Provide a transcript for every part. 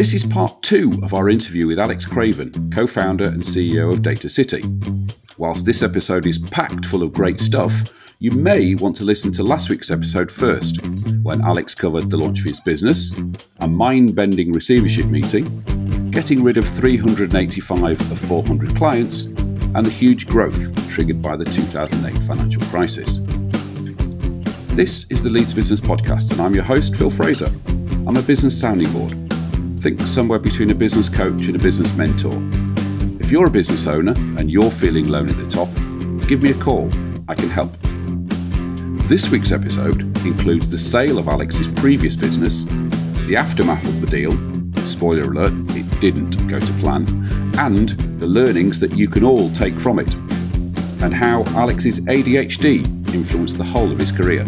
This is part two of our interview with Alex Craven, co founder and CEO of Data City. Whilst this episode is packed full of great stuff, you may want to listen to last week's episode first, when Alex covered the launch of his business, a mind bending receivership meeting, getting rid of 385 of 400 clients, and the huge growth triggered by the 2008 financial crisis. This is the Leeds Business Podcast, and I'm your host, Phil Fraser. I'm a business sounding board. Think somewhere between a business coach and a business mentor. If you're a business owner and you're feeling lone at the top, give me a call. I can help. This week's episode includes the sale of Alex's previous business, the aftermath of the deal, spoiler alert, it didn't go to plan, and the learnings that you can all take from it, and how Alex's ADHD influenced the whole of his career.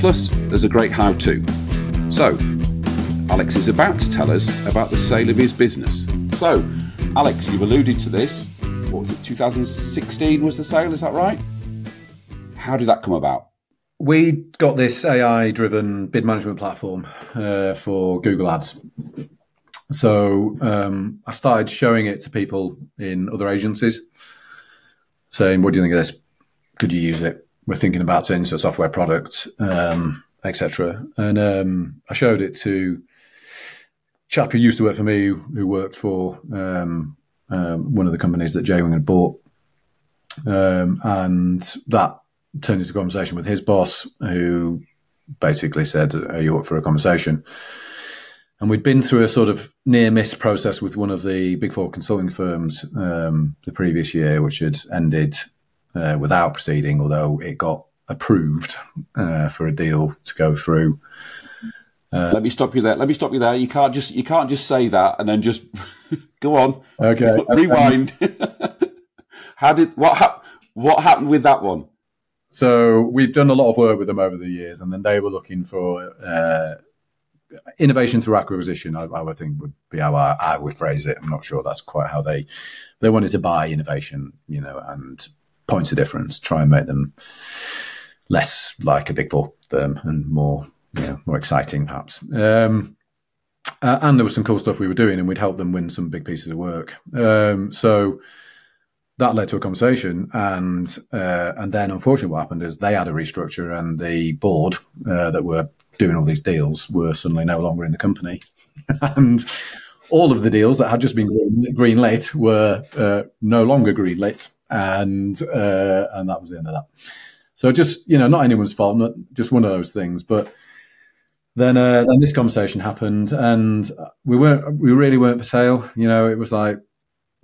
Plus, there's a great how to. So, Alex is about to tell us about the sale of his business. So, Alex, you've alluded to this. What was it, 2016 was the sale, is that right? How did that come about? We got this AI driven bid management platform uh, for Google Ads. So um, I started showing it to people in other agencies, saying, What do you think of this? Could you use it? We're thinking about it into a software product, um, etc. And um, I showed it to chap who used to work for me, who worked for um, um, one of the companies that Jaywing had bought. Um, and that turned into a conversation with his boss, who basically said, Are you up for a conversation? And we'd been through a sort of near miss process with one of the big four consulting firms um, the previous year, which had ended uh, without proceeding, although it got approved uh, for a deal to go through. Uh, Let me stop you there. Let me stop you there. You can't just you can't just say that and then just go on. Okay. Rewind. How did what ha- what happened with that one? So we've done a lot of work with them over the years, and then they were looking for uh, innovation through acquisition. I, I, would think would be how I, I, would phrase it. I'm not sure that's quite how they they wanted to buy innovation, you know, and points of difference, try and make them less like a big four firm and more, you know, more exciting perhaps. Um, uh, and there was some cool stuff we were doing, and we'd help them win some big pieces of work. Um, so that led to a conversation, and uh, and then unfortunately, what happened is they had a restructure, and the board uh, that were doing all these deals were suddenly no longer in the company, and all of the deals that had just been green, lit were uh, no longer green lit, and uh, and that was the end of that. So just you know, not anyone's fault, not just one of those things. But then uh, then this conversation happened, and we weren't we really weren't for sale. You know, it was like.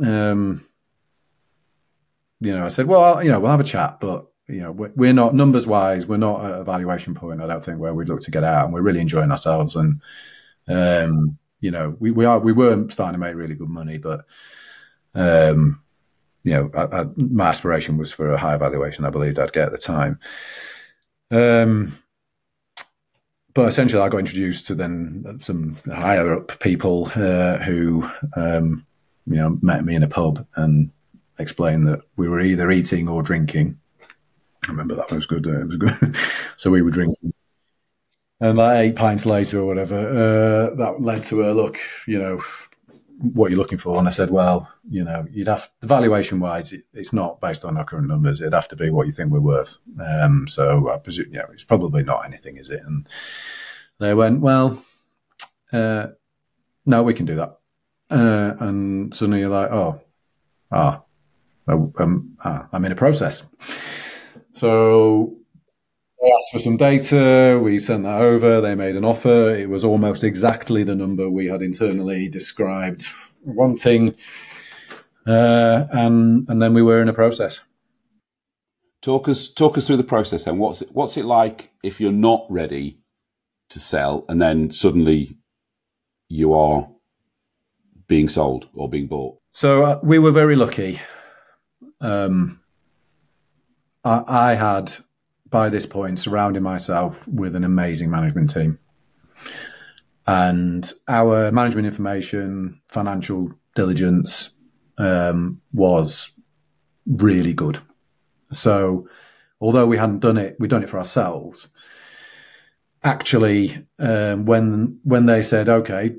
Um, you know, I said, well, you know, we'll have a chat, but you know, we're not numbers wise, we're not at a valuation point. I don't think where we'd look to get out, and we're really enjoying ourselves. And um, you know, we, we are we were starting to make really good money, but um, you know, I, I, my aspiration was for a higher valuation. I believed I'd get at the time. Um, but essentially, I got introduced to then some higher up people uh, who, um, you know, met me in a pub and explained that we were either eating or drinking. I remember that was good. Uh, it was good. so we were drinking. And like eight pints later or whatever, uh, that led to a look, you know, what you're looking for. And I said, well, you know, you'd have, the valuation wise, it, it's not based on our current numbers. It'd have to be what you think we're worth. Um, so I presume, know, it's probably not anything, is it? And they went, well, uh, no, we can do that. Uh, and suddenly you're like, oh, ah, um, ah, I'm in a process. So I asked for some data. We sent that over. They made an offer. It was almost exactly the number we had internally described wanting, uh, and and then we were in a process. Talk us talk us through the process. Then what's it, what's it like if you're not ready to sell, and then suddenly you are being sold or being bought? So uh, we were very lucky. Um, I, I had, by this point, surrounded myself with an amazing management team. And our management information, financial diligence um, was really good. So, although we hadn't done it, we'd done it for ourselves. Actually, um, when when they said, "Okay,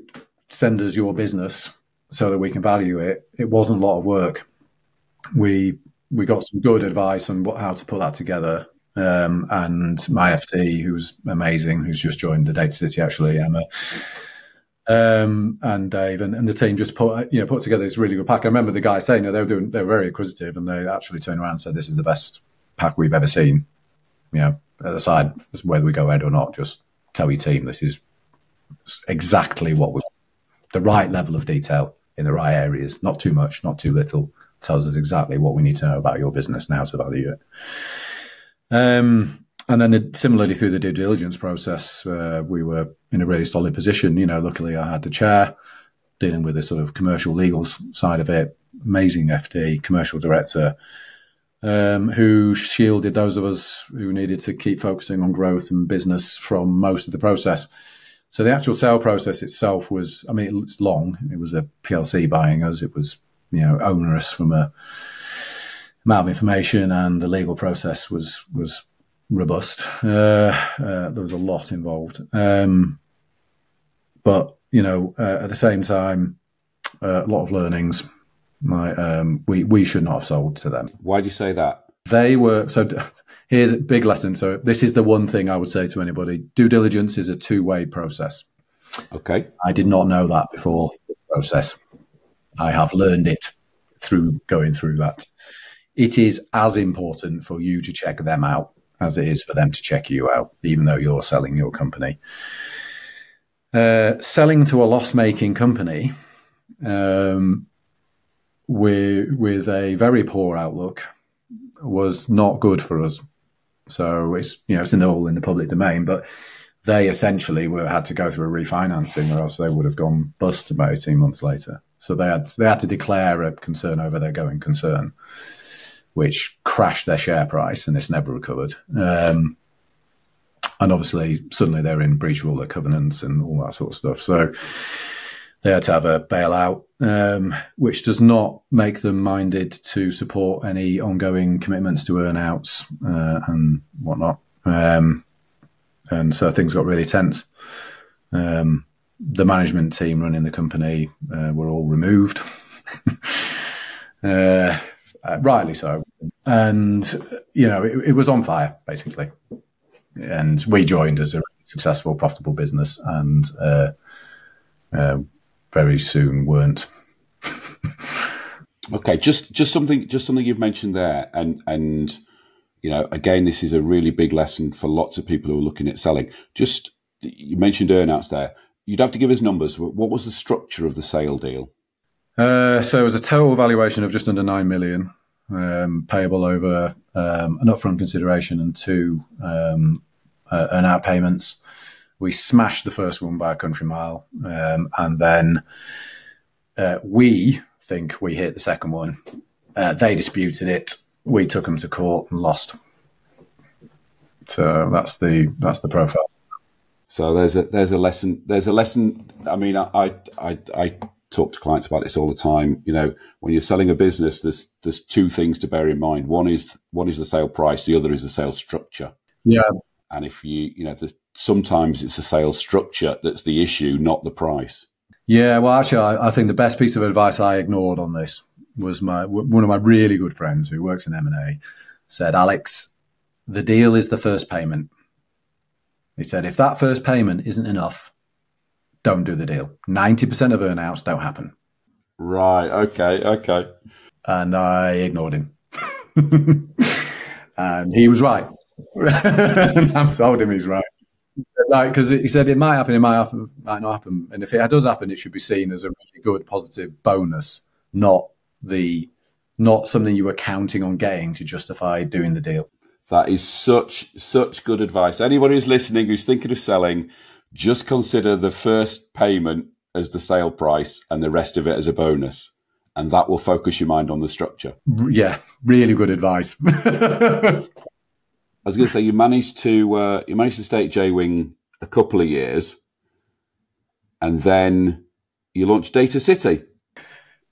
send us your business so that we can value it. It wasn't a lot of work. We we got some good advice on what, how to put that together. Um, and my FD, who's amazing, who's just joined the Data City actually, Emma, um, and Dave and, and, the team just put you know put together this really good pack. I remember the guys saying you know, they were doing they were very acquisitive and they actually turned around and said this is the best pack we've ever seen. You know, aside whether we go ahead or not, just tell your team this is exactly what we the right level of detail in the right areas, not too much, not too little. Tells us exactly what we need to know about your business now to value it. Um, and then the, similarly through the due diligence process, uh, we were in a really solid position. You know, luckily I had the chair dealing with the sort of commercial legal side of it. Amazing FD, commercial director, um, who shielded those of us who needed to keep focusing on growth and business from most of the process. So the actual sale process itself was, I mean, it's long. It was a PLC buying us. It was, you know, onerous from a amount of information, and the legal process was was robust. Uh, uh, there was a lot involved, um, but you know, uh, at the same time, uh, a lot of learnings. My, um, we we should not have sold to them. Why do you say that? They were so. Here's a big lesson. So this is the one thing I would say to anybody: due diligence is a two way process. Okay. I did not know that before the process. I have learned it through going through that. It is as important for you to check them out as it is for them to check you out, even though you're selling your company. Uh, selling to a loss making company um, with, with a very poor outlook was not good for us. So it's you know it's in the all in the public domain, but they essentially were had to go through a refinancing, or else they would have gone bust about eighteen months later. So they had they had to declare a concern over their going concern which crashed their share price and it's never recovered. Um, and obviously, suddenly they're in breach of all their covenants and all that sort of stuff. So they had to have a bailout, um, which does not make them minded to support any ongoing commitments to earnouts uh, and whatnot. Um, and so things got really tense. Um, the management team running the company uh, were all removed. uh, uh, rightly so. And, you know, it, it, was on fire, basically. And we joined as a successful, profitable business and uh, uh, very soon weren't. okay, just just something just something you've mentioned there, and and you know, again, this is a really big lesson for lots of people who are looking at selling. Just you mentioned earnouts there. You'd have to give us numbers. What was the structure of the sale deal? Uh, so it was a total valuation of just under nine million, um, payable over um, an upfront consideration and two um, uh, earn-out payments. We smashed the first one by a country mile, um, and then uh, we think we hit the second one. Uh, they disputed it. We took them to court and lost. So that's the that's the profile. So there's a there's a lesson there's a lesson. I mean, I I I talk to clients about this all the time. You know, when you're selling a business, there's there's two things to bear in mind. One is one is the sale price. The other is the sales structure. Yeah. And if you you know, sometimes it's the sales structure that's the issue, not the price. Yeah. Well, actually, I, I think the best piece of advice I ignored on this was my one of my really good friends who works in M and A said, Alex, the deal is the first payment. He said, if that first payment isn't enough, don't do the deal. 90% of earnouts don't happen. Right. Okay. Okay. And I ignored him. and he was right. I've told him he's right. Like, because he said it might happen, it might happen, might not happen. And if it does happen, it should be seen as a really good, positive bonus, not the not something you were counting on getting to justify doing the deal. That is such such good advice. Anyone who's listening who's thinking of selling, just consider the first payment as the sale price and the rest of it as a bonus. And that will focus your mind on the structure. Yeah, really good advice. I was going to say you managed to uh, you managed to stay at Jaywing a couple of years, and then you launched Data City.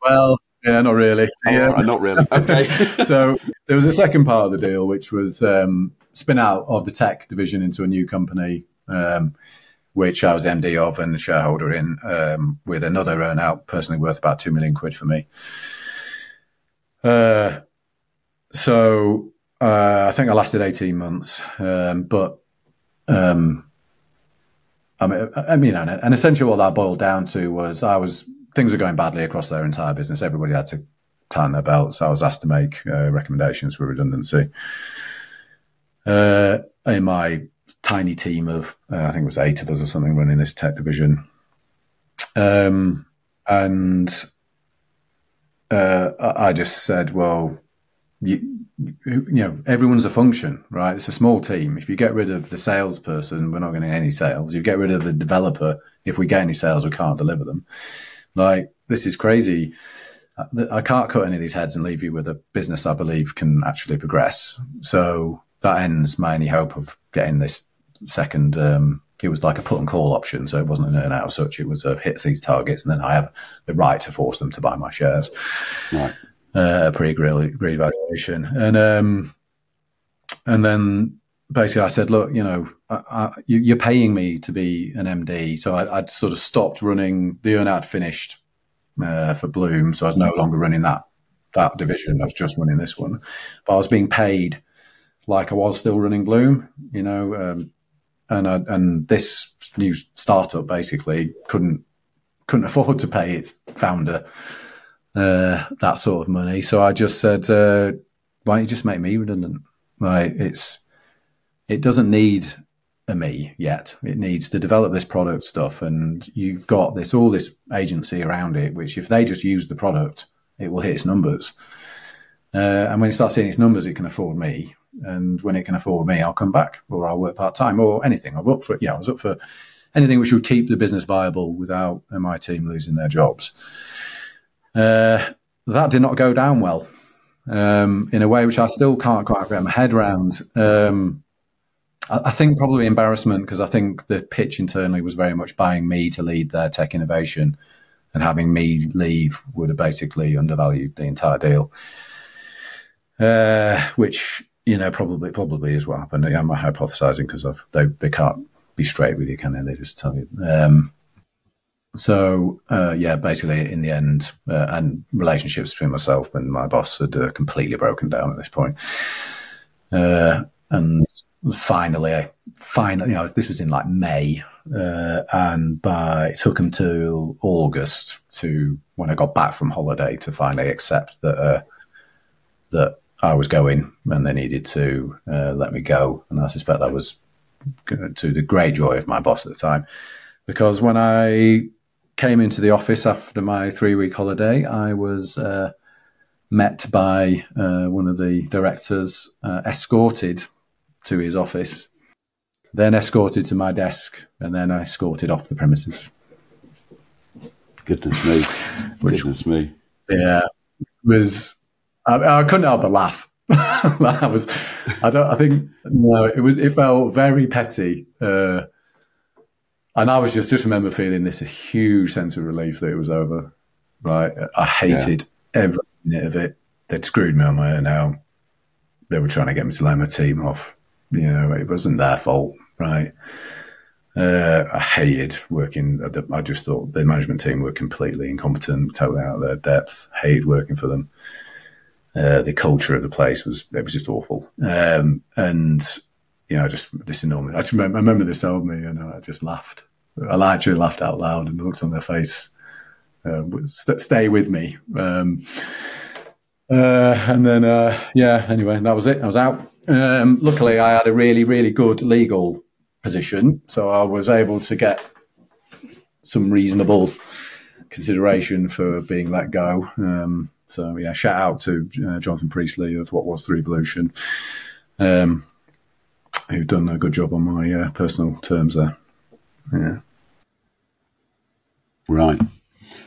Well, yeah, not really. Oh, yeah, right, not really. Okay. so there was a second part of the deal, which was um, spin out of the tech division into a new company. Um, which I was MD of and shareholder in, um, with another earnout personally worth about two million quid for me. Uh, so uh, I think I lasted eighteen months, um, but um, I mean, I mean, and essentially what that boiled down to was I was things were going badly across their entire business. Everybody had to tighten their belts. I was asked to make uh, recommendations for redundancy. Uh, in my tiny team of, uh, I think it was eight of us or something running this tech division. Um, and uh, I just said, well, you, you know, everyone's a function, right? It's a small team. If you get rid of the salesperson, we're not getting any sales. You get rid of the developer. If we get any sales, we can't deliver them. Like, this is crazy. I can't cut any of these heads and leave you with a business I believe can actually progress. So that ends my only hope of getting this second. Um, it was like a put and call option, so it wasn't an earn out as such. It was a hit these targets, and then I have the right to force them to buy my shares. Right. Uh, pre agreed valuation, and um, and then basically I said, look, you know, I, I, you, are paying me to be an MD, so I, would sort of stopped running the earn out finished uh, for Bloom, so I was no longer running that that division. I was just running this one, but I was being paid like I was still running Bloom, you know, um, and I, and this new startup basically couldn't couldn't afford to pay its founder uh, that sort of money. So I just said, uh, "Why don't you just make me redundant?" Like it's it doesn't need a me yet. It needs to develop this product stuff, and you've got this all this agency around it. Which if they just use the product, it will hit its numbers. Uh, and when it starts seeing its numbers, it can afford me. And when it can afford me, I'll come back, or I'll work part time, or anything. I'm up for it. yeah, I was up for anything which would keep the business viable without my team losing their jobs. Uh, that did not go down well um, in a way which I still can't quite get my head around. Um, I, I, think probably embarrassment because I think the pitch internally was very much buying me to lead their tech innovation, and having me leave would have basically undervalued the entire deal. Uh, which you know probably probably is what happened. I'm hypothesizing because they they can't be straight with you, can they? They just tell you. Um, so uh, yeah, basically in the end, uh, and relationships between myself and my boss had uh, completely broken down at this point. Uh, and finally, finally, you know, this was in like May, uh, and by it took until August to when I got back from holiday to finally accept that uh, that I was going, and they needed to let me go. And I suspect that was to the great joy of my boss at the time, because when I came into the office after my three week holiday, I was uh, met by uh, one of the directors, uh, escorted to his office, then escorted to my desk, and then escorted off the premises. Goodness me! Which, Goodness me! Yeah, was I, I couldn't help but laugh. I was, I don't, I think no, it was, it felt very petty. Uh, and I was just just remember feeling this a huge sense of relief that it was over. Right, I hated yeah. every minute of it. They'd screwed me on my own now. They were trying to get me to lay my team off. You know, it wasn't their fault, right? Uh, I hated working. I just thought the management team were completely incompetent, totally out of their depth. Hated working for them. Uh, the culture of the place was it was just awful. Um, and you know, just this enormous. I, just remember, I remember told me, and I just laughed. I actually laughed out loud and looked on their face. Uh, st- stay with me. Um, uh, and then, uh, yeah, anyway, that was it. I was out. Um, luckily, I had a really, really good legal position. So I was able to get some reasonable consideration for being let go. Um, so, yeah, shout out to uh, Jonathan Priestley of What Was the Revolution, um, who've done a good job on my uh, personal terms there. Yeah. Right.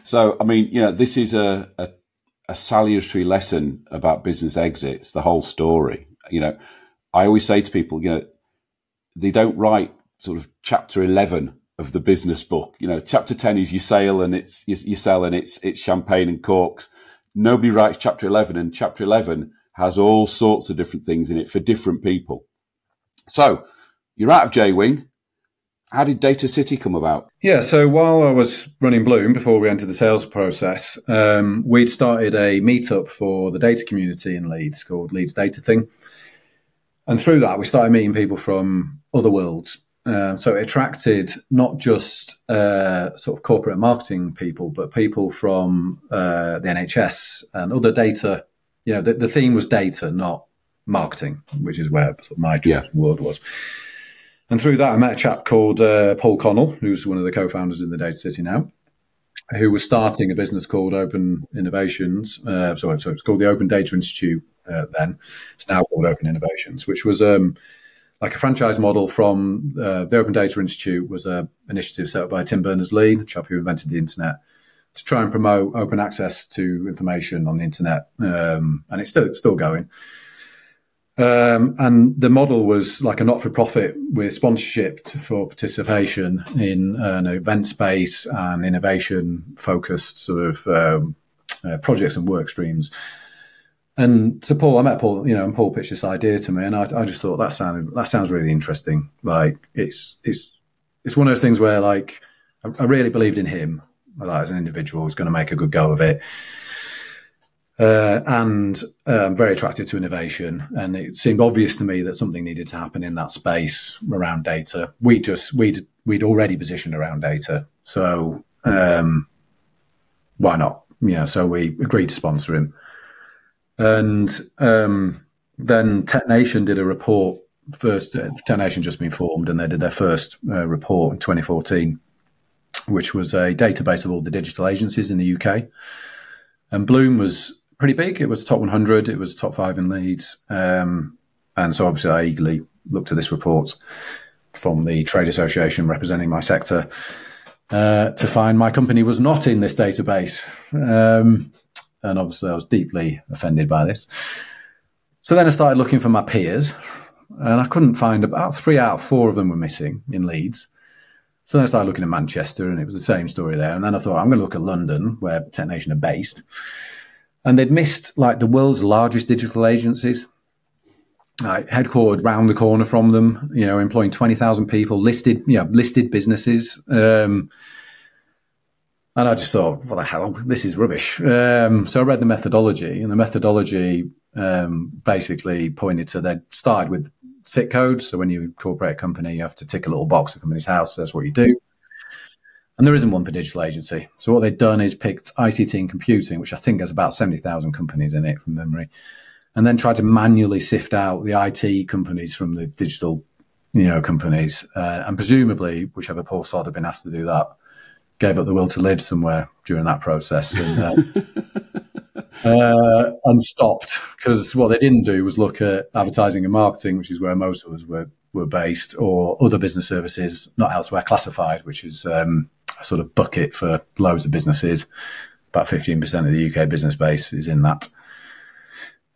So, I mean, you know, this is a, a, a salutary lesson about business exits, the whole story. You know, I always say to people, you know, they don't write sort of chapter 11 of the business book. You know, chapter 10 is you sail and it's, you, sell and it's, it's champagne and corks. Nobody writes chapter 11 and chapter 11 has all sorts of different things in it for different people. So you're out of Jaywing How did Data City come about? Yeah, so while I was running Bloom before we entered the sales process, um, we'd started a meetup for the data community in Leeds called Leeds Data Thing. And through that, we started meeting people from other worlds. Uh, so it attracted not just uh, sort of corporate marketing people, but people from uh, the NHS and other data. You know, the, the, theme was data, not marketing, which is where sort of my yeah. world was. And through that, I met a chap called uh, Paul Connell, who's one of the co-founders in the Data City now, who was starting a business called Open Innovations. Uh, sorry, so it's called the Open Data Institute uh, then. It's now called Open Innovations, which was um, like a franchise model from uh, the Open Data Institute was an initiative set up by Tim Berners-Lee, the chap who invented the internet, to try and promote open access to information on the internet. Um, and it's still, still going. Um, and the model was like a not for profit with sponsorship for participation in an event space and innovation focused sort of um, uh, projects and work streams. And so Paul, I met Paul, you know, and Paul pitched this idea to me, and I, I just thought that sounded that sounds really interesting. Like it's it's it's one of those things where like I, I really believed in him, like as an individual, was going to make a good go of it. Uh, and uh, I'm very attracted to innovation. And it seemed obvious to me that something needed to happen in that space around data. We just we'd we'd already positioned around data, so um, why not? Yeah, so we agreed to sponsor him, and um, then Tech Nation did a report. First, uh, Tech Nation just been formed, and they did their first uh, report in 2014, which was a database of all the digital agencies in the UK. And Bloom was pretty big. It was top 100. It was top five in Leeds. Um, and so obviously I eagerly looked at this report from the trade association representing my sector uh, to find my company was not in this database. Um, and obviously I was deeply offended by this. So then I started looking for my peers and I couldn't find about three out of four of them were missing in Leeds. So then I started looking at Manchester and it was the same story there. And then I thought, I'm going to look at London where Tech Nation are based and they'd missed like the world's largest digital agencies, like headquartered round the corner from them, you know, employing twenty thousand people, listed, you know, listed businesses. Um, and I just thought, what the hell? This is rubbish. Um, so I read the methodology, and the methodology um, basically pointed to they started with SIC codes. So when you incorporate a company, you have to tick a little box at Companies House. That's what you do. And there isn't one for digital agency. So what they've done is picked ICT and computing, which I think has about 70,000 companies in it from memory, and then tried to manually sift out the IT companies from the digital, you know, companies. Uh, and presumably, whichever Paul Sod had been asked to do that, gave up the will to live somewhere during that process and, uh, uh, and stopped because what they didn't do was look at advertising and marketing, which is where most of us were, were based, or other business services not elsewhere classified, which is um, a sort of bucket for loads of businesses. About 15% of the UK business base is in that.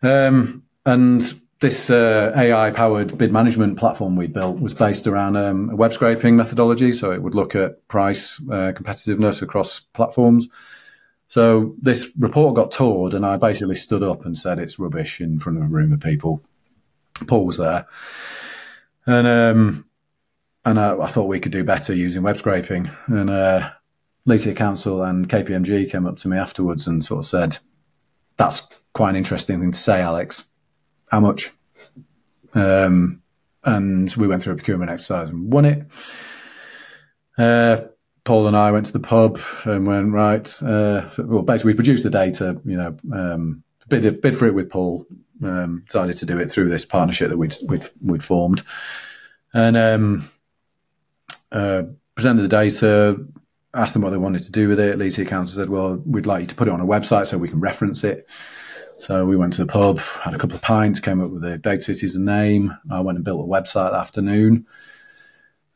Um, and this uh, AI powered bid management platform we built was based around um, a web scraping methodology. So it would look at price uh, competitiveness across platforms. So this report got toured, and I basically stood up and said it's rubbish in front of a room of people. Paul was there. And um, and uh, I thought we could do better using web scraping. And uh, Council and KPMG came up to me afterwards and sort of said, "That's quite an interesting thing to say, Alex. How much?" Um, and we went through a procurement exercise and won it. Uh, Paul and I went to the pub and went right. Uh, so, well, basically, we produced the data. You know, um, bid bid for it with Paul. Um, decided to do it through this partnership that we'd we'd, we'd formed, and um, uh, presented the data, asked them what they wanted to do with it. City Council said, well, we'd like you to put it on a website so we can reference it. So we went to the pub, had a couple of pints, came up with the Data City as a name. I went and built a website that afternoon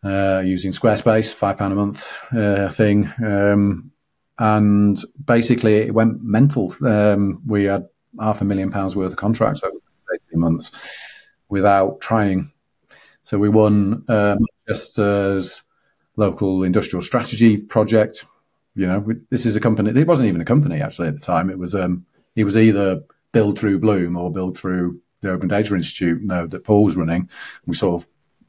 uh, using Squarespace, £5 a month uh, thing. Um, and basically, it went mental. Um, we had half a million pounds worth of contracts over 18 months without trying. So we won um, Manchester's local industrial strategy project. You know, this is a company. It wasn't even a company actually at the time. It was um, it was either build through Bloom or build through the Open Data Institute. Know, that Paul was running. We sort of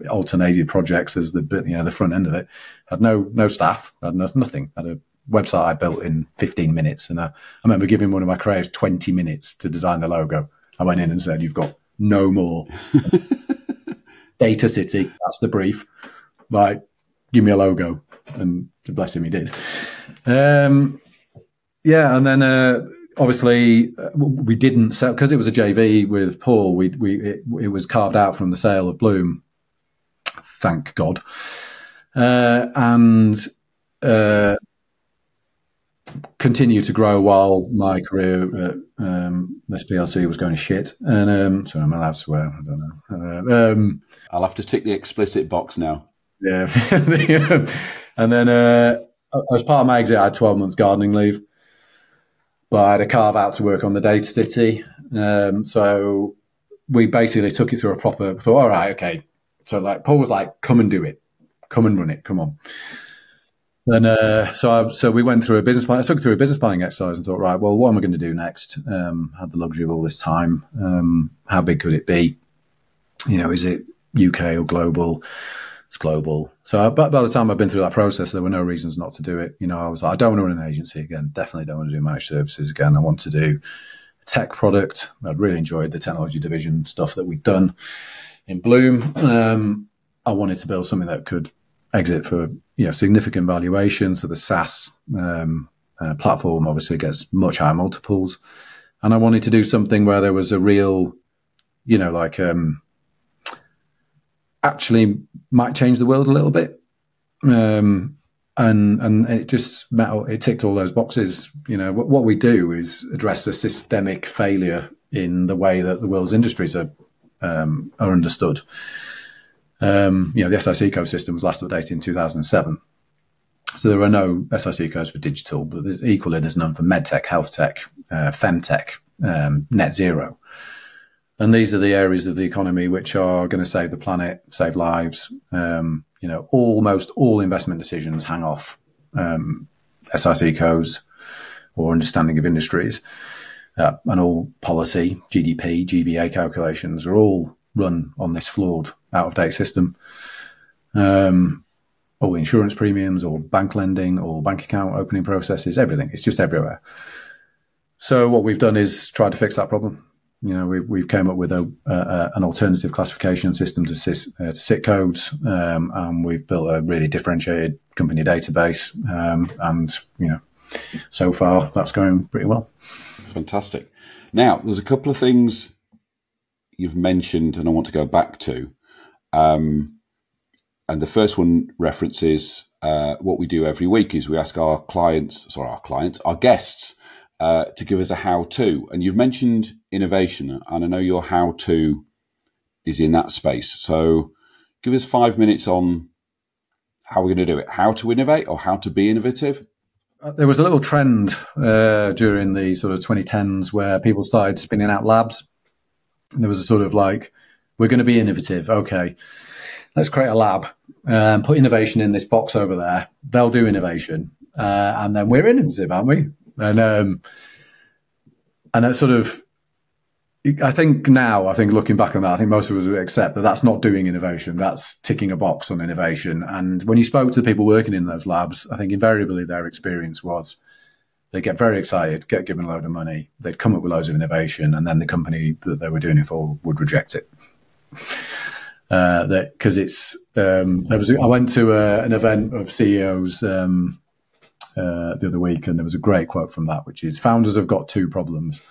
alternated projects as the you know the front end of it. Had no no staff, had no, nothing. Had a website I built in 15 minutes, and I, I remember giving one of my creators 20 minutes to design the logo. I went in and said, "You've got no more." Data City, that's the brief. Right, give me a logo, and bless him, he did. Um, yeah, and then uh, obviously uh, we didn't sell because it was a JV with Paul. We we it, it, was carved out from the sale of Bloom. Thank God, uh, and uh, continue to grow while my career at um, this PLC was going to shit. And um, sorry, I'm allowed to swear. I don't know. Uh, um, I'll have to tick the explicit box now. Yeah, and then uh, as part of my exit, I had 12 months gardening leave. But I had a carve out to work on the data city. Um, so we basically took it through a proper thought, all right, okay. So like Paul was like, come and do it. Come and run it. Come on. And uh, so, I, so we went through a business plan. I took through a business planning exercise and thought, right, well, what am I going to do next? Um, had the luxury of all this time. Um, how big could it be? You know, is it UK or global? It's global. So, but by the time I've been through that process, there were no reasons not to do it. You know, I was like, I don't want to run an agency again. Definitely don't want to do managed services again. I want to do tech product. I'd really enjoyed the technology division stuff that we'd done in Bloom. Um, I wanted to build something that could exit for you know significant valuation. So the SaaS um, uh, platform obviously gets much higher multiples, and I wanted to do something where there was a real, you know, like um, actually might change the world a little bit. Um, and and it just met, it ticked all those boxes. You know, what, what we do is address a systemic failure in the way that the world's industries are um, are understood. Um, you know, the SIC ecosystem was last updated in 2007. So there are no SIC codes for digital, but there's equally there's none for medtech, health tech, uh, femtech, um, net zero. And these are the areas of the economy which are going to save the planet, save lives. Um, you know, almost all investment decisions hang off um, SIC codes or understanding of industries. Uh, and all policy, GDP, GVA calculations are all run on this flawed, out of date system. Um, all insurance premiums, or bank lending, or bank account opening processes, everything. It's just everywhere. So what we've done is try to fix that problem you know, we, we've came up with a, an alternative classification system to, uh, to SIC codes, um, and we've built a really differentiated company database. Um, and you know, so far that's going pretty well. Fantastic. Now, there's a couple of things you've mentioned, and I want to go back to. Um, and the first one references uh, what we do every week is we ask our clients, sorry, our clients, our guests uh, to give us a how to. And you've mentioned innovation, and I know your how to is in that space. So give us five minutes on how we're going to do it, how to innovate or how to be innovative. Uh, there was a little trend uh, during the sort of 2010s where people started spinning out labs. And there was a sort of like, we're going to be innovative. Okay, let's create a lab and put innovation in this box over there. They'll do innovation. Uh, and then we're innovative, aren't we? And um, and that sort of I think now, I think looking back on that, I think most of us would accept that that's not doing innovation. That's ticking a box on innovation. And when you spoke to the people working in those labs, I think invariably their experience was they get very excited, get given a load of money, they'd come up with loads of innovation, and then the company that they were doing it for would reject it. Uh, that because it's um, was, I went to a, uh, an event of CEOs um, uh, the other week, and there was a great quote from that, which is founders have got two problems.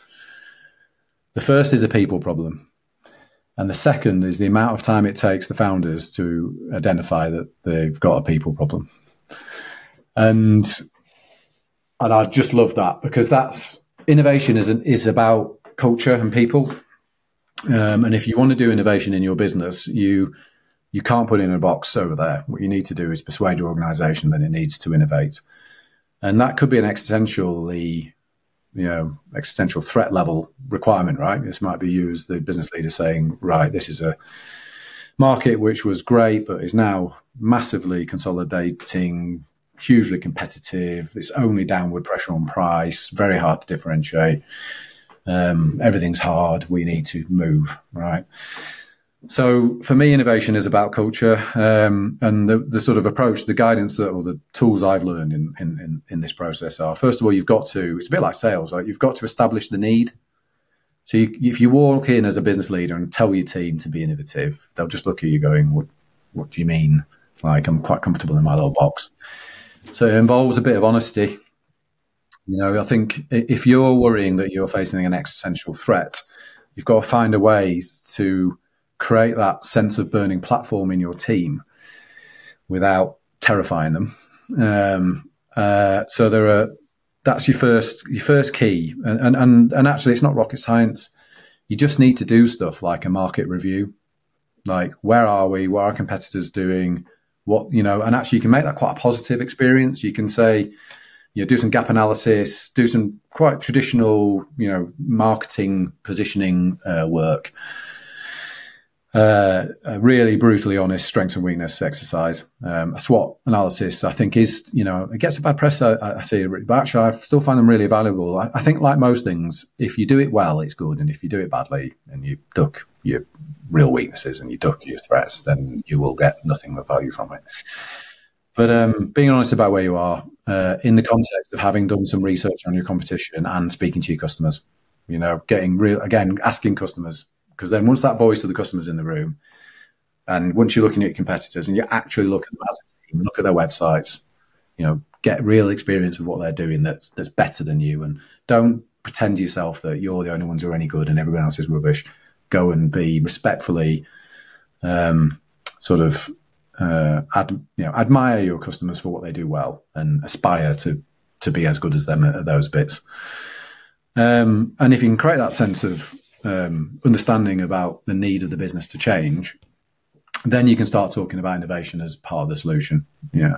The first is a people problem. And the second is the amount of time it takes the founders to identify that they've got a people problem. And and I just love that because that's innovation is an, is about culture and people. Um, and if you want to do innovation in your business, you you can't put it in a box over there. What you need to do is persuade your organization that it needs to innovate and that could be an existentially you know existential threat level requirement right? This might be as the business leader saying right this is a market which was great but is now massively consolidating hugely competitive. It's only downward pressure on price very hard to differentiate. Um, everything's hard. We need to move right So for me, innovation is about culture um, and the, the, sort of approach, the guidance that, or the tools I've learned in, in, in, this process are, first of all, you've got to, it's a bit like sales, right? You've got to establish the need. So you, if you walk in as a business leader and tell your team to be innovative, they'll just look at you going, what, what do you mean? Like, I'm quite comfortable in my little box. So it involves a bit of honesty. You know, I think if you're worrying that you're facing an existential threat, you've got to find a way to create that sense of burning platform in your team without terrifying them. Um, uh, so there are that's your first your first key, and, and and actually it's not rocket science. You just need to do stuff like a market review, like where are we, what are competitors doing, what you know, and actually you can make that quite a positive experience. You can say, you know, do some gap analysis, do some quite traditional, you know, marketing positioning uh, work uh, a really brutally honest strengths and weakness exercise. Um, a SWOT analysis, I think, is you know it gets a bad press. I, I see, but actually, I still find them really valuable. I, I, think, like most things, if you do it well, it's good, and if you do it badly and you duck your real weaknesses and you duck your threats, then you will get nothing of value from it. But um, being honest about where you are uh, in the context of having done some research on your competition and speaking to your customers, you know, getting real again, asking customers because then once that voice of the customer's in the room, and once you're looking at competitors and you actually look at them as a team, look at their websites, you know, get real experience of what they're doing that's that's better than you, and don't pretend to yourself that you're the only ones who are any good and everyone else is rubbish. Go and be respectfully, um, sort of, uh, ad, you know, admire your customers for what they do well and aspire to to be as good as them at, those bits. Um, and if you can create that sense of um, understanding about the need of the business to change, then you can start talking about innovation as part of the solution. Yeah.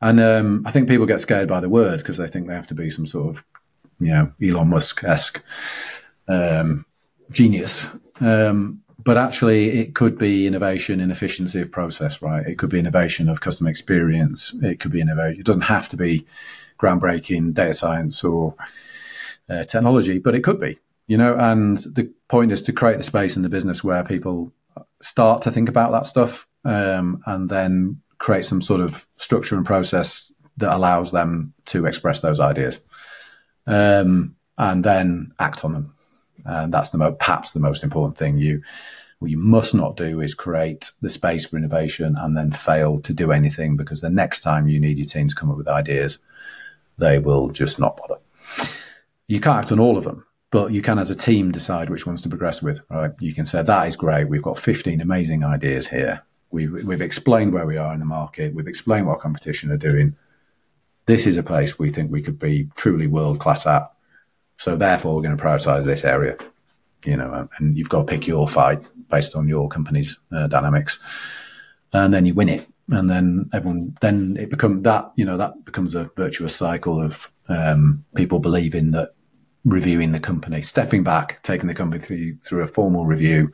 And um, I think people get scared by the word because they think they have to be some sort of, you know, Elon Musk esque um, genius. Um, but actually, it could be innovation in efficiency of process, right? It could be innovation of customer experience. It could be innovation. It doesn't have to be groundbreaking data science or uh, technology, but it could be you know, and the point is to create the space in the business where people start to think about that stuff um, and then create some sort of structure and process that allows them to express those ideas um, and then act on them. And that's the mo- perhaps the most important thing. You what you must not do is create the space for innovation and then fail to do anything because the next time you need your team to come up with ideas, they will just not bother. You can't act on all of them, but you can as a team decide which ones to progress with right? You can say that is great. We've got 15 amazing ideas here. We've, we've explained where we are in the market. We've explained what competition are doing. This is a place we think we could be truly world class at. So therefore we're going to prioritize this area. You know and you've got to pick your fight based on your company's uh, dynamics. And then you win it. And then everyone then it becomes that you know that becomes a virtuous cycle of um, people believing that reviewing the company, stepping back, taking the company through through a formal review,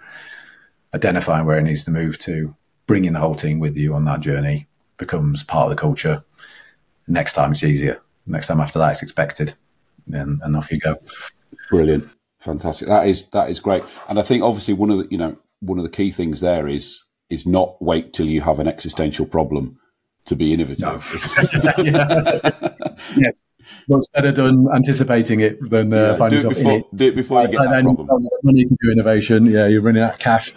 identifying where it needs to move to, bringing the whole team with you on that journey becomes part of the culture. Next time it's easier. Next time after that it's expected, and, and off you go. Brilliant, fantastic. That is that is great. And I think obviously one of the you know one of the key things there is is not wait till you have an existential problem to be innovative. No. yes, much better done anticipating it than uh, yeah, finding yourself before, in it. Do it before you get that then problem. money to do innovation. Yeah, you're running out of cash.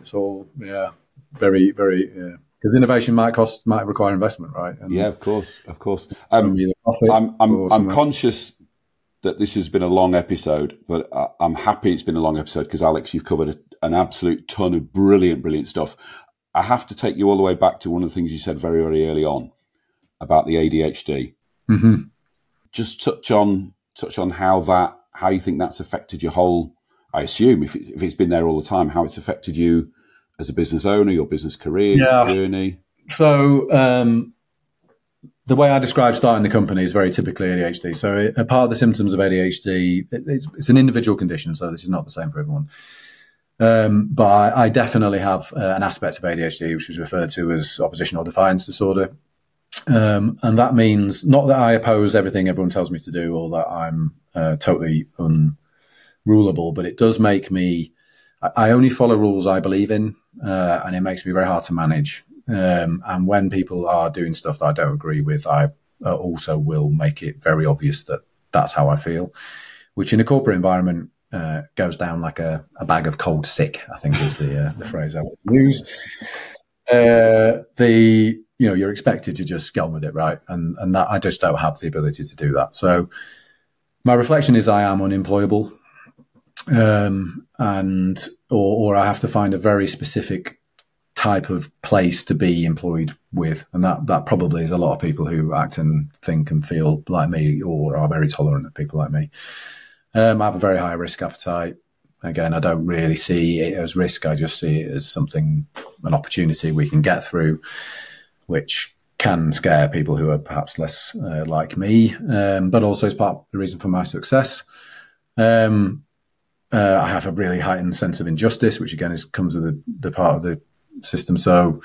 It's all yeah, very very yeah. Because innovation might cost might require investment, right? And yeah, of course, of course. Um, I'm I'm, I'm conscious that this has been a long episode, but I'm happy it's been a long episode because Alex, you've covered a, an absolute ton of brilliant, brilliant stuff. I have to take you all the way back to one of the things you said very, very early on about the ADHD. Mm-hmm just touch on touch on how that how you think that's affected your whole. I assume if, it, if it's been there all the time, how it's affected you as a business owner, your business career, yeah. journey. So um, the way I describe starting the company is very typically ADHD. So a part of the symptoms of ADHD, it's, it's an individual condition, so this is not the same for everyone. Um, but I, I, definitely have uh, an aspect of ADHD, which is referred to as oppositional defiance disorder. Um, and that means not that I oppose everything everyone tells me to do or that I'm uh, totally unrulable, but it does make me I only follow rules I believe in, uh, and it makes me very hard to manage. Um, and when people are doing stuff that I don't agree with, I uh, also will make it very obvious that that's how I feel, which in a corporate environment uh, goes down like a, a, bag of cold sick. I think is the uh, the phrase I would use. Uh, the you know you're expected to just get on with it, right? And and that I just don't have the ability to do that. So my reflection is I am unemployable, um, and or or I have to find a very specific type of place to be employed with, and that that probably is a lot of people who act and think and feel like me, or are very tolerant of people like me. Um, I have a very high risk appetite. Again, I don't really see it as risk. I just see it as something, an opportunity we can get through, which can scare people who are perhaps less uh, like me, um, but also is part of the reason for my success. Um, uh, I have a really heightened sense of injustice, which again is comes with the, the, part of the system. So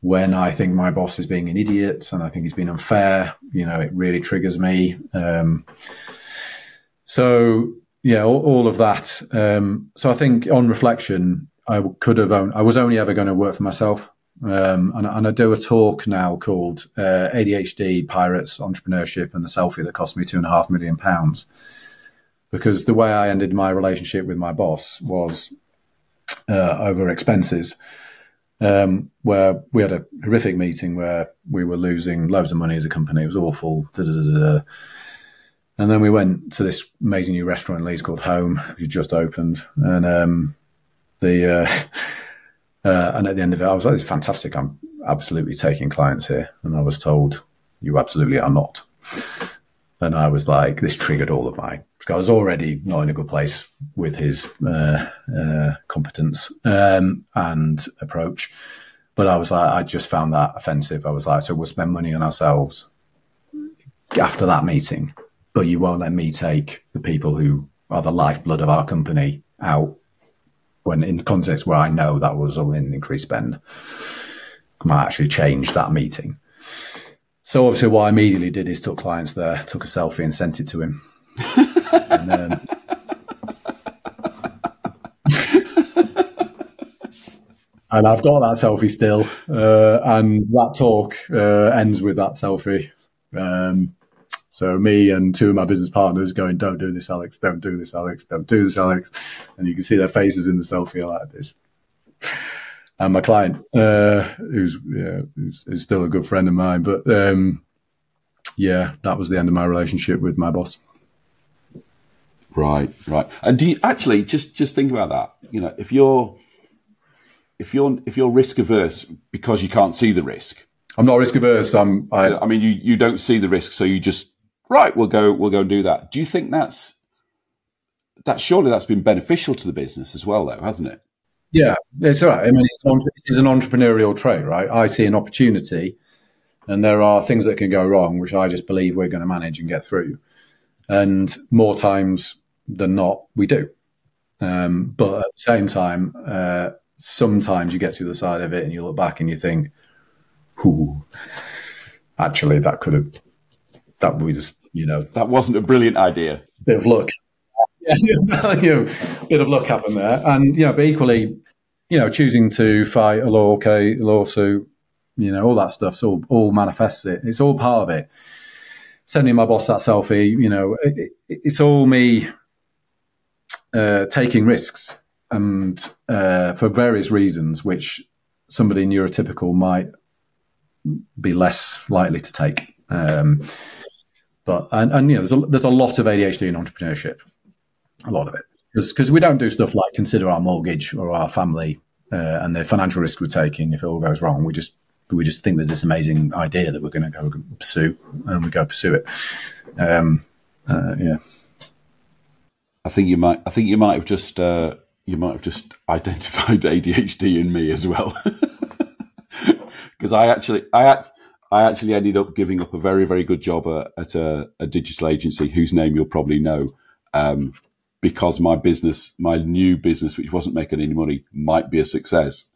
when I think my boss is being an idiot and I think he's been unfair, you know, it really triggers me. Um, so yeah, all, all of that. Um, so I think on reflection, I could have. Owned, I was only ever going to work for myself, um, and, and, I do a talk now called uh, ADHD, Pirates, Entrepreneurship, and the Selfie that cost me two and a half million pounds. Because the way I ended my relationship with my boss was uh, over expenses, um, where we had a horrific meeting where we were losing loads of money as a company. It was awful. Da, da, da, and then we went to this amazing new restaurant in Leeds called Home, which just opened. And um, the uh, uh, and at the end of it, I was like, "It's fantastic! I'm absolutely taking clients here." And I was told, "You absolutely are not." And I was like, this triggered all of my. I was already not in a good place with his uh, uh, competence um, and approach, but I was like, I just found that offensive. I was like, so we'll spend money on ourselves after that meeting but you won't let me take the people who are the lifeblood of our company out when in context where I know that was an increased spend. I might actually change that meeting. So obviously what I immediately did is took clients there, took a selfie and sent it to him. and, um, and I've got that selfie still. Uh, and that talk uh, ends with that selfie. Um, so me and two of my business partners going, "Don't do this, Alex. Don't do this, Alex. Don't do this, Alex." And you can see their faces in the selfie like this. And my client, uh, who's, yeah, who's, who's still a good friend of mine, but um, yeah, that was the end of my relationship with my boss. Right, right. And do you actually just just think about that? You know, if you're if you're if you're risk averse because you can't see the risk, I'm not risk averse. I'm. I, I mean, you you don't see the risk, so you just right, we'll go, we'll go and do that. Do you think that's that? Surely that's been beneficial to the business as well, though, hasn't it? Yeah, it's all right. I mean, it's, it is an entrepreneurial trait, right? I see an opportunity, and there are things that can go wrong, which I just believe we're going to manage and get through. And more times than not, we do. Um, but at the same time, uh, sometimes you get to the side of it and you look back and you think, "Who? Actually, that could have that was, you know, that wasn't a brilliant idea. Bit of luck. Yeah, you know, bit of luck happened there. And, you know, but equally, you know, choosing to fight a law okay, lawsuit, you know, all that stuff's all, all manifests it. It's all part of it. Sending my boss that selfie, you know, it, it, it's all me uh, taking risks and uh, for various reasons, which somebody neurotypical might be less likely to take. Um, but and, and you know, there's a, there's a lot of ADHD in entrepreneurship, a lot of it, because we don't do stuff like consider our mortgage or our family uh, and the financial risk we're taking if it all goes wrong. We just we just think there's this amazing idea that we're going to go pursue, and we go pursue it. Um, uh, yeah, I think you might. I think you might have just uh, you might have just identified ADHD in me as well, because I actually I I actually ended up giving up a very, very good job at, at a, a, digital agency whose name you'll probably know, um, because my business, my new business, which wasn't making any money, might be a success.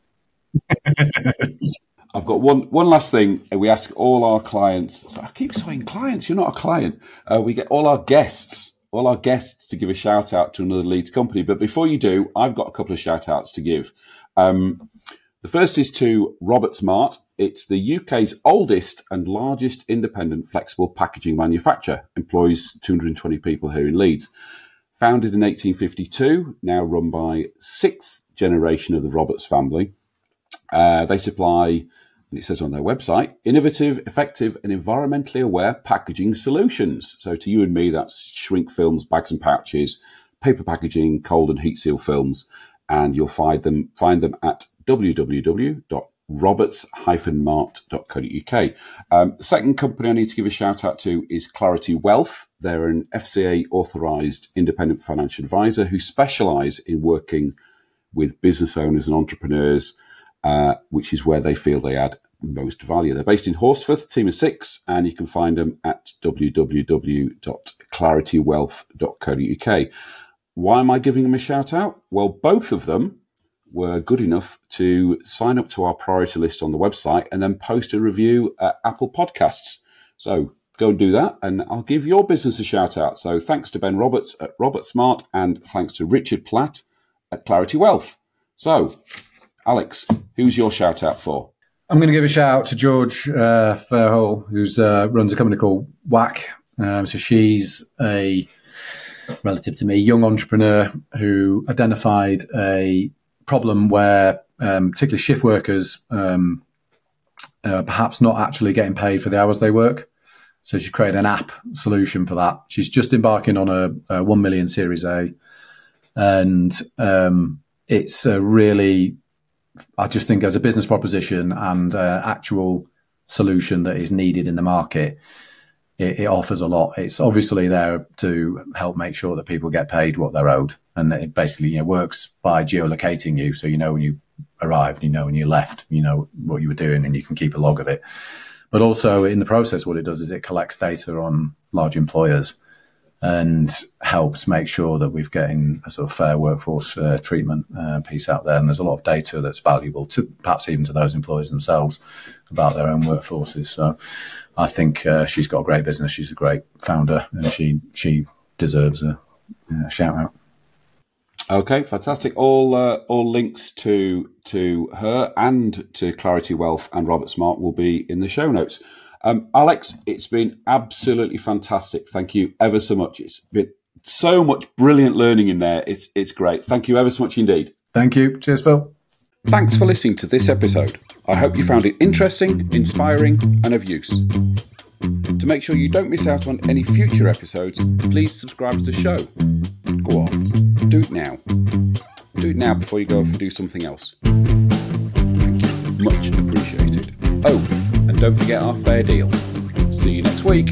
I've got one one last thing. We ask all our clients. So I keep saying clients. You're not a client. Uh, we get all our guests all our guests to give a shout out to another Leeds company. But before you do, I've got a couple of shout outs to give. Um, the first is to Roberts Mart. It's the UK's oldest and largest independent flexible packaging manufacturer, employs 220 people here in Leeds. Founded in 1852, now run by sixth generation of the Roberts family. Uh, they supply and it says on their website, innovative, effective, and environmentally aware packaging solutions. So to you and me, that's shrink films, bags and pouches, paper packaging, cold and heat seal films, and you'll find them find them at www.roberts-mart.co.uk. Um, the second company I need to give a shout out to is Clarity Wealth. They're an FCA authorised independent financial advisor who specialise in working with business owners and entrepreneurs uh, which is where they feel they add most value. They're based in Horsforth, team of six, and you can find them at www.claritywealth.co.uk. Why am I giving them a shout out? Well, both of them were good enough to sign up to our priority list on the website and then post a review at Apple Podcasts. So go and do that, and I'll give your business a shout out. So thanks to Ben Roberts at Roberts Mart, and thanks to Richard Platt at Clarity Wealth. So Alex, who's your shout out for? I'm going to give a shout out to George uh, Fairhall, who uh, runs a company called Whack. Um, so she's a relative to me, young entrepreneur who identified a problem where um, particularly shift workers um, uh, perhaps not actually getting paid for the hours they work. So she created an app solution for that. She's just embarking on a, a one million Series A, and um, it's a really I just think as a business proposition and uh, actual solution that is needed in the market, it, it, offers a lot. It's obviously there to help make sure that people get paid what they're owed, and it basically you know, works by geolocating you, so you know when you arrived, you know when you left, you know what you were doing, and you can keep a log of it. But also in the process, what it does is it collects data on large employers and helps make sure that we've getting a sort of fair workforce uh, treatment uh, piece out there. And there's a lot of data that's valuable to perhaps even to those employers themselves about their own workforces. So I think uh, she's got a great business. She's a great founder, and she she deserves a, a shout out. Okay, fantastic. All uh, all links to to her and to Clarity Wealth and Roberts Mart will be in the show notes. Um, Alex, it's been absolutely fantastic. Thank you ever so much. It's been so much brilliant learning in there. It's it's great. Thank you ever so much indeed. Thank you. Cheers, Phil. Thanks for listening to this episode. I hope you found it interesting, inspiring, and of use. To make sure you don't miss out on any future episodes, please subscribe to the show. Go on, do it now. Do it now before you go off and do something else. Thank you. Much appreciated. Oh, and don't forget our fair deal. See you next week.